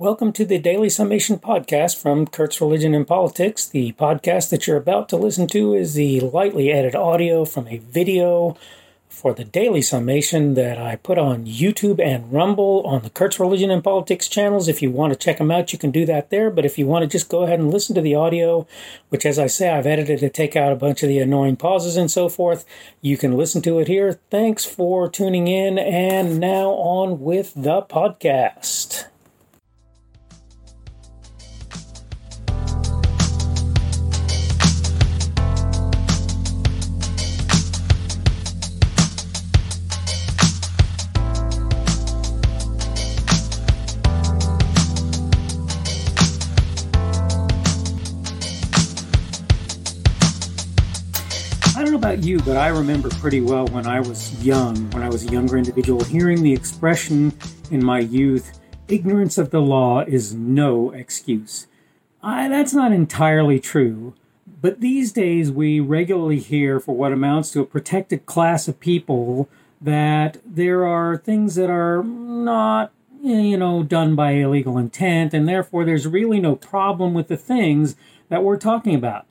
Welcome to the Daily Summation podcast from Kurt's Religion and Politics. The podcast that you're about to listen to is the lightly edited audio from a video for the Daily Summation that I put on YouTube and Rumble on the Kurt's Religion and Politics channels. If you want to check them out, you can do that there. But if you want to just go ahead and listen to the audio, which, as I say, I've edited to take out a bunch of the annoying pauses and so forth, you can listen to it here. Thanks for tuning in. And now on with the podcast. I don't know about you, but I remember pretty well when I was young, when I was a younger individual, hearing the expression in my youth ignorance of the law is no excuse. I, that's not entirely true, but these days we regularly hear, for what amounts to a protected class of people, that there are things that are not you know done by illegal intent and therefore there's really no problem with the things that we're talking about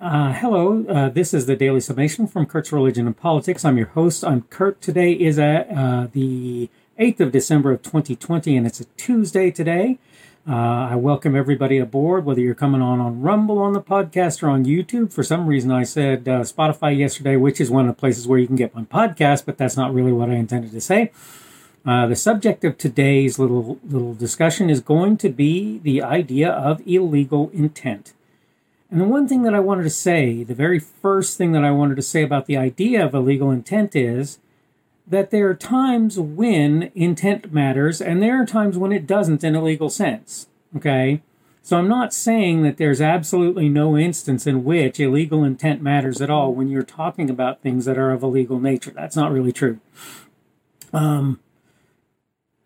uh, hello, uh, this is the Daily Summation from Kurt's Religion and Politics. I'm your host. I'm Kurt. Today is a, uh, the 8th of December of 2020, and it's a Tuesday today. Uh, I welcome everybody aboard, whether you're coming on on Rumble on the podcast or on YouTube. For some reason, I said uh, Spotify yesterday, which is one of the places where you can get my podcast, but that's not really what I intended to say. Uh, the subject of today's little little discussion is going to be the idea of illegal intent. And the one thing that I wanted to say, the very first thing that I wanted to say about the idea of illegal intent is that there are times when intent matters and there are times when it doesn't in a legal sense. Okay? So I'm not saying that there's absolutely no instance in which illegal intent matters at all when you're talking about things that are of a legal nature. That's not really true. Um,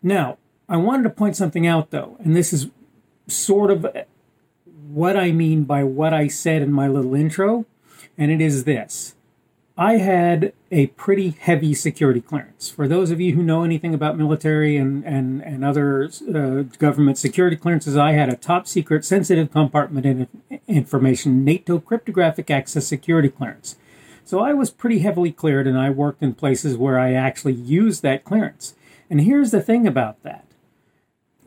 now, I wanted to point something out though, and this is sort of what I mean by what I said in my little intro, and it is this. I had a pretty heavy security clearance. For those of you who know anything about military and, and, and other uh, government security clearances, I had a top secret sensitive compartment information NATO cryptographic access security clearance. So I was pretty heavily cleared and I worked in places where I actually used that clearance. And here's the thing about that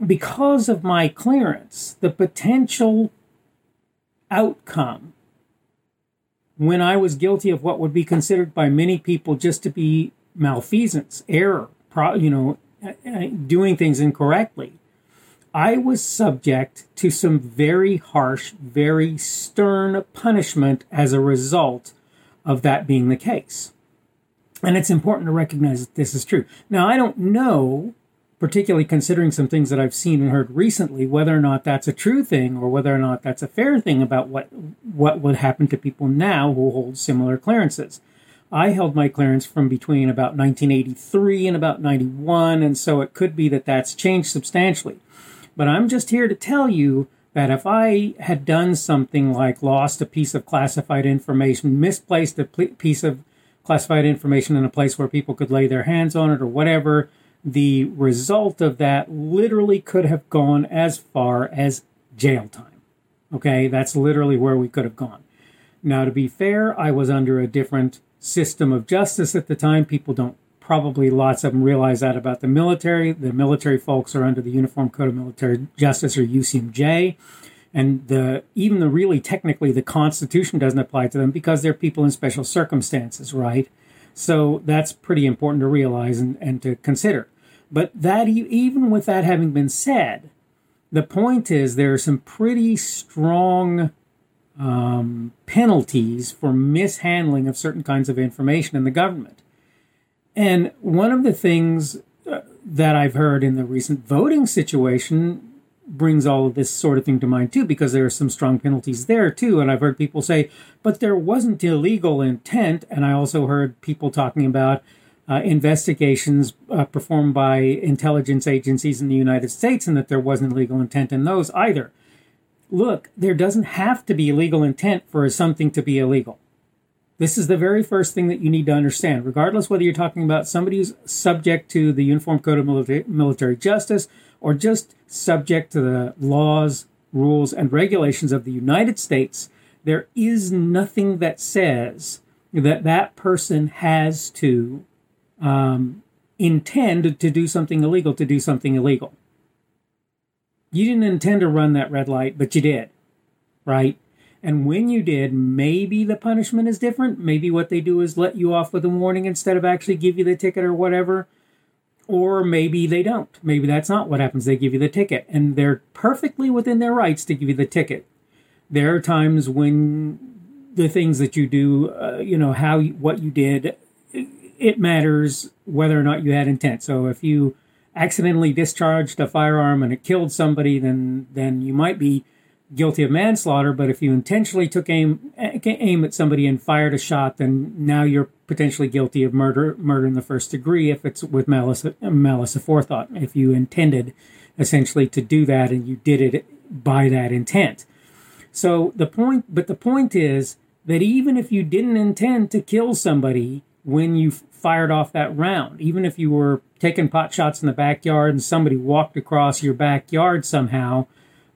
because of my clearance, the potential outcome when I was guilty of what would be considered by many people just to be malfeasance, error, you know, uh, uh, doing things incorrectly. I was subject to some very harsh, very stern punishment as a result of that being the case. And it's important to recognize that this is true. Now, I don't know particularly considering some things that I've seen and heard recently, whether or not that's a true thing or whether or not that's a fair thing about what what would happen to people now who hold similar clearances. I held my clearance from between about 1983 and about 91, and so it could be that that's changed substantially. But I'm just here to tell you that if I had done something like lost a piece of classified information, misplaced a piece of classified information in a place where people could lay their hands on it or whatever, the result of that literally could have gone as far as jail time. Okay, that's literally where we could have gone. Now, to be fair, I was under a different system of justice at the time. People don't probably, lots of them realize that about the military. The military folks are under the Uniform Code of Military Justice or UCMJ. And the even the really technically the Constitution doesn't apply to them because they're people in special circumstances, right? So that's pretty important to realize and, and to consider. But that even with that having been said, the point is there are some pretty strong um, penalties for mishandling of certain kinds of information in the government. And one of the things uh, that I've heard in the recent voting situation brings all of this sort of thing to mind too, because there are some strong penalties there too. And I've heard people say, but there wasn't illegal intent. And I also heard people talking about uh, investigations uh, performed by intelligence agencies in the United States and that there wasn't legal intent in those either. Look, there doesn't have to be legal intent for something to be illegal. This is the very first thing that you need to understand, regardless whether you're talking about somebody who's subject to the Uniform Code of Military Justice or just subject to the laws, rules, and regulations of the United States. There is nothing that says that that person has to um, intend to do something illegal to do something illegal. You didn't intend to run that red light, but you did, right? And when you did, maybe the punishment is different. Maybe what they do is let you off with a warning instead of actually give you the ticket or whatever. Or maybe they don't. Maybe that's not what happens. They give you the ticket and they're perfectly within their rights to give you the ticket. There are times when the things that you do, uh, you know, how, what you did, it matters whether or not you had intent. So if you accidentally discharged a firearm and it killed somebody, then, then you might be guilty of manslaughter, but if you intentionally took aim aim at somebody and fired a shot, then now you're potentially guilty of murder murder in the first degree if it's with malice malice aforethought. If you intended essentially to do that and you did it by that intent. So the point, but the point is that even if you didn't intend to kill somebody when you fired off that round, even if you were taking pot shots in the backyard and somebody walked across your backyard somehow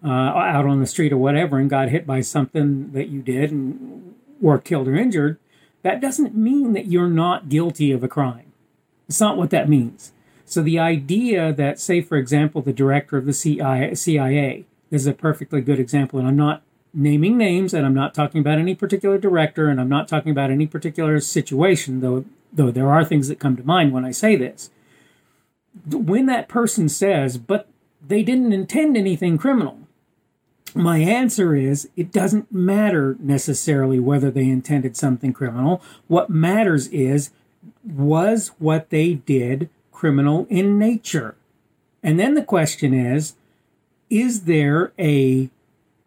uh, out on the street or whatever and got hit by something that you did and were killed or injured, that doesn't mean that you're not guilty of a crime. It's not what that means. So the idea that, say, for example, the director of the CIA, CIA is a perfectly good example, and I'm not naming names, and I'm not talking about any particular director, and I'm not talking about any particular situation, though though there are things that come to mind when I say this. When that person says, but they didn't intend anything criminal, my answer is it doesn't matter necessarily whether they intended something criminal. What matters is was what they did criminal in nature? And then the question is is there a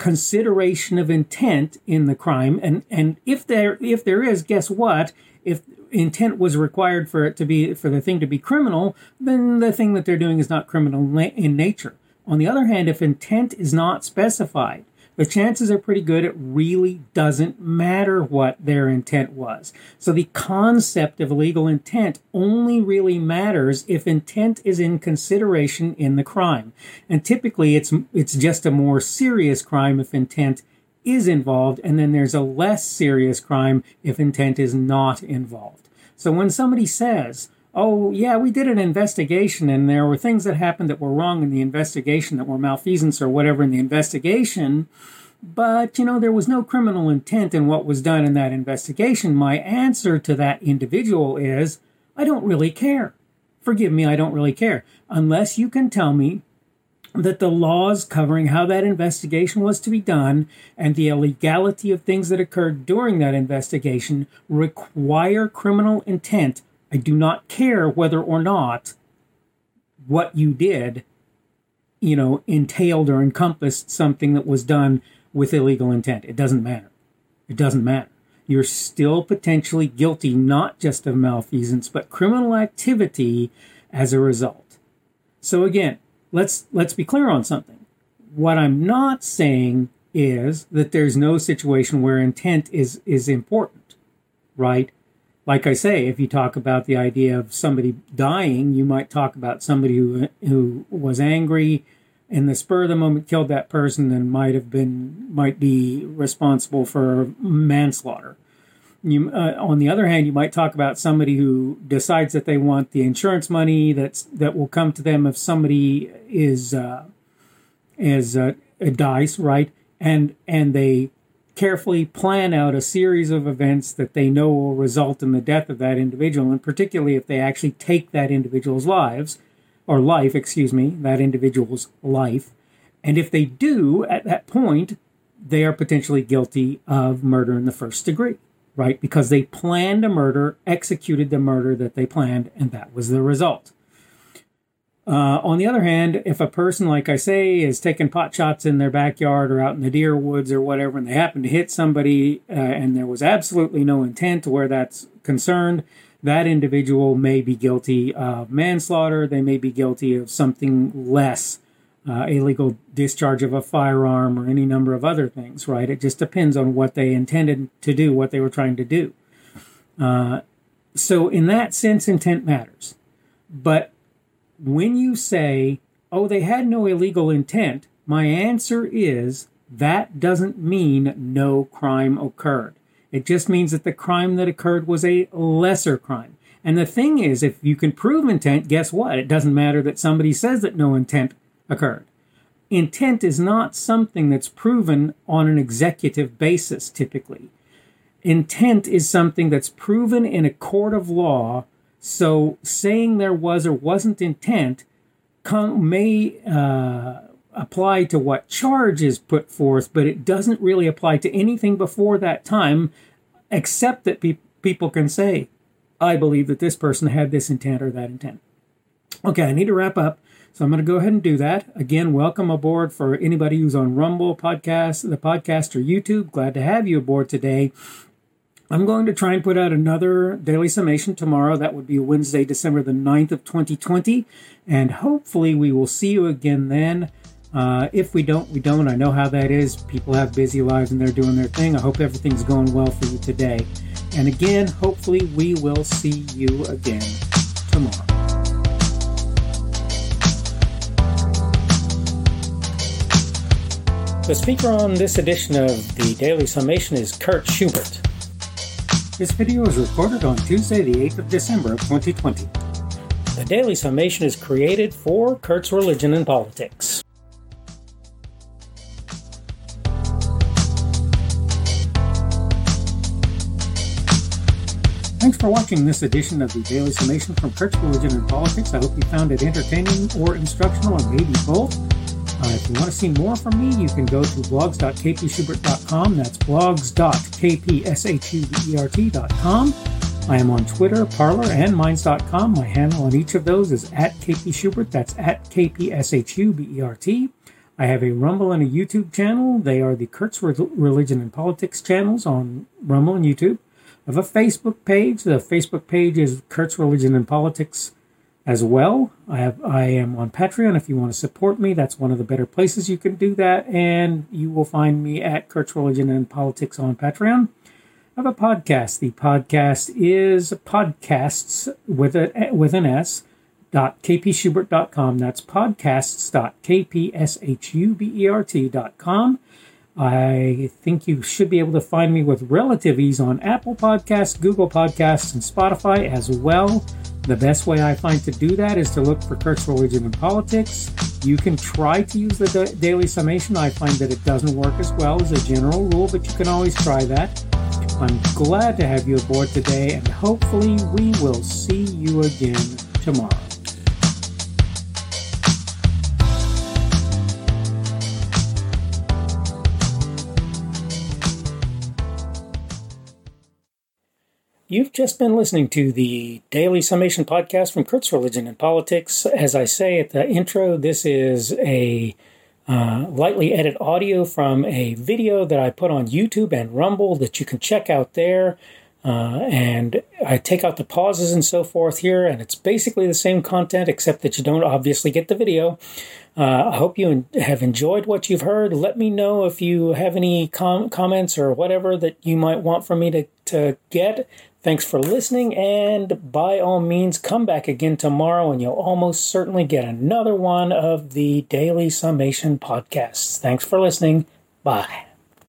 consideration of intent in the crime. And and if there if there is guess what? If intent was required for it to be for the thing to be criminal then the thing that they're doing is not criminal in nature. On the other hand, if intent is not specified, the chances are pretty good it really doesn't matter what their intent was. So the concept of legal intent only really matters if intent is in consideration in the crime. And typically it's it's just a more serious crime if intent is involved and then there's a less serious crime if intent is not involved. So when somebody says, oh, yeah, we did an investigation and there were things that happened that were wrong in the investigation that were malfeasance or whatever in the investigation. But, you know, there was no criminal intent in what was done in that investigation. My answer to that individual is, I don't really care. Forgive me, I don't really care. Unless you can tell me that the laws covering how that investigation was to be done and the illegality of things that occurred during that investigation require criminal intent I do not care whether or not what you did, you know, entailed or encompassed something that was done with illegal intent. It doesn't matter. It doesn't matter. You're still potentially guilty not just of malfeasance, but criminal activity as a result. So again, let's let's be clear on something. What I'm not saying is that there's no situation where intent is is important, right? Like I say, if you talk about the idea of somebody dying, you might talk about somebody who who was angry in the spur of the moment killed that person and might have been might be responsible for manslaughter. You, uh, on the other hand, you might talk about somebody who decides that they want the insurance money that's that will come to them if somebody is uh, is uh, dies, right? And and they carefully plan out a series of events that they know will result in the death of that individual, and particularly if they actually take that individual's lives, or life, excuse me, that individual's life. And if they do, at that point, they are potentially guilty of murder in the first degree, right? Because they planned a murder, executed the murder that they planned, and that was the result. Uh, on the other hand, if a person, like I say, is taking pot shots in their backyard or out in the deer woods or whatever, and they happen to hit somebody uh, and there was absolutely no intent where that's concerned, that individual may be guilty of manslaughter. They may be guilty of something less, uh, illegal discharge of a firearm or any number of other things, right? It just depends on what they intended to do, what they were trying to do. Uh, so, in that sense, intent matters. But when you say, oh, they had no illegal intent, my answer is that doesn't mean no crime occurred. It just means that the crime that occurred was a lesser crime. And the thing is, if you can prove intent, guess what? It doesn't matter that somebody says that no intent occurred. Intent is not something that's proven on an executive basis typically. Intent is something that's proven in a court of law. So saying there was or wasn't intent may uh, apply to what charge is put forth, but it doesn't really apply to anything before that time, except that pe- people can say, I believe that this person had this intent or that intent. Okay, I need to wrap up. So I'm going to go ahead and do that. Again, welcome aboard for anybody who's on Rumble podcast, the podcast, or YouTube. Glad to have you aboard today. I'm going to try and put out another daily summation tomorrow. That would be Wednesday, December the 9th of 2020. And hopefully we will see you again then. Uh, if we don't, we don't. I know how that is. People have busy lives and they're doing their thing. I hope everything's going well for you today. And again, hopefully we will see you again tomorrow. The speaker on this edition of the Daily Summation is Kurt Schubert. This video was recorded on Tuesday, the 8th of December of 2020. The Daily Summation is created for Kurt's Religion and Politics. Thanks for watching this edition of the Daily Summation from Kurt's Religion and Politics. I hope you found it entertaining or instructional, and maybe both. Uh, if you want to see more from me, you can go to blogs.kpschubert.com. That's blogs.kpschubert.com. I am on Twitter, Parler, and Minds.com. My handle on each of those is at kpschubert. That's at kpschubert. I have a Rumble and a YouTube channel. They are the Kurt's Religion and Politics channels on Rumble and YouTube. I have a Facebook page. The Facebook page is Kurt's Religion and Politics as well. I have I am on Patreon if you want to support me. That's one of the better places you can do that. And you will find me at Kurt's Religion and Politics on Patreon. I have a podcast. The podcast is podcasts with a with an S dot kpschubert.com. That's podcasts dot. I think you should be able to find me with relative ease on Apple Podcasts, Google Podcasts, and Spotify as well. The best way I find to do that is to look for Kurt's Religion and Politics. You can try to use the daily summation. I find that it doesn't work as well as a general rule, but you can always try that. I'm glad to have you aboard today, and hopefully, we will see you again tomorrow. You've just been listening to the Daily Summation podcast from Kurt's Religion and Politics. As I say at the intro, this is a uh, lightly edited audio from a video that I put on YouTube and Rumble that you can check out there. Uh, and I take out the pauses and so forth here, and it's basically the same content except that you don't obviously get the video. Uh, I hope you have enjoyed what you've heard. Let me know if you have any com- comments or whatever that you might want from me to, to get. Thanks for listening, and by all means, come back again tomorrow, and you'll almost certainly get another one of the Daily Summation podcasts. Thanks for listening. Bye.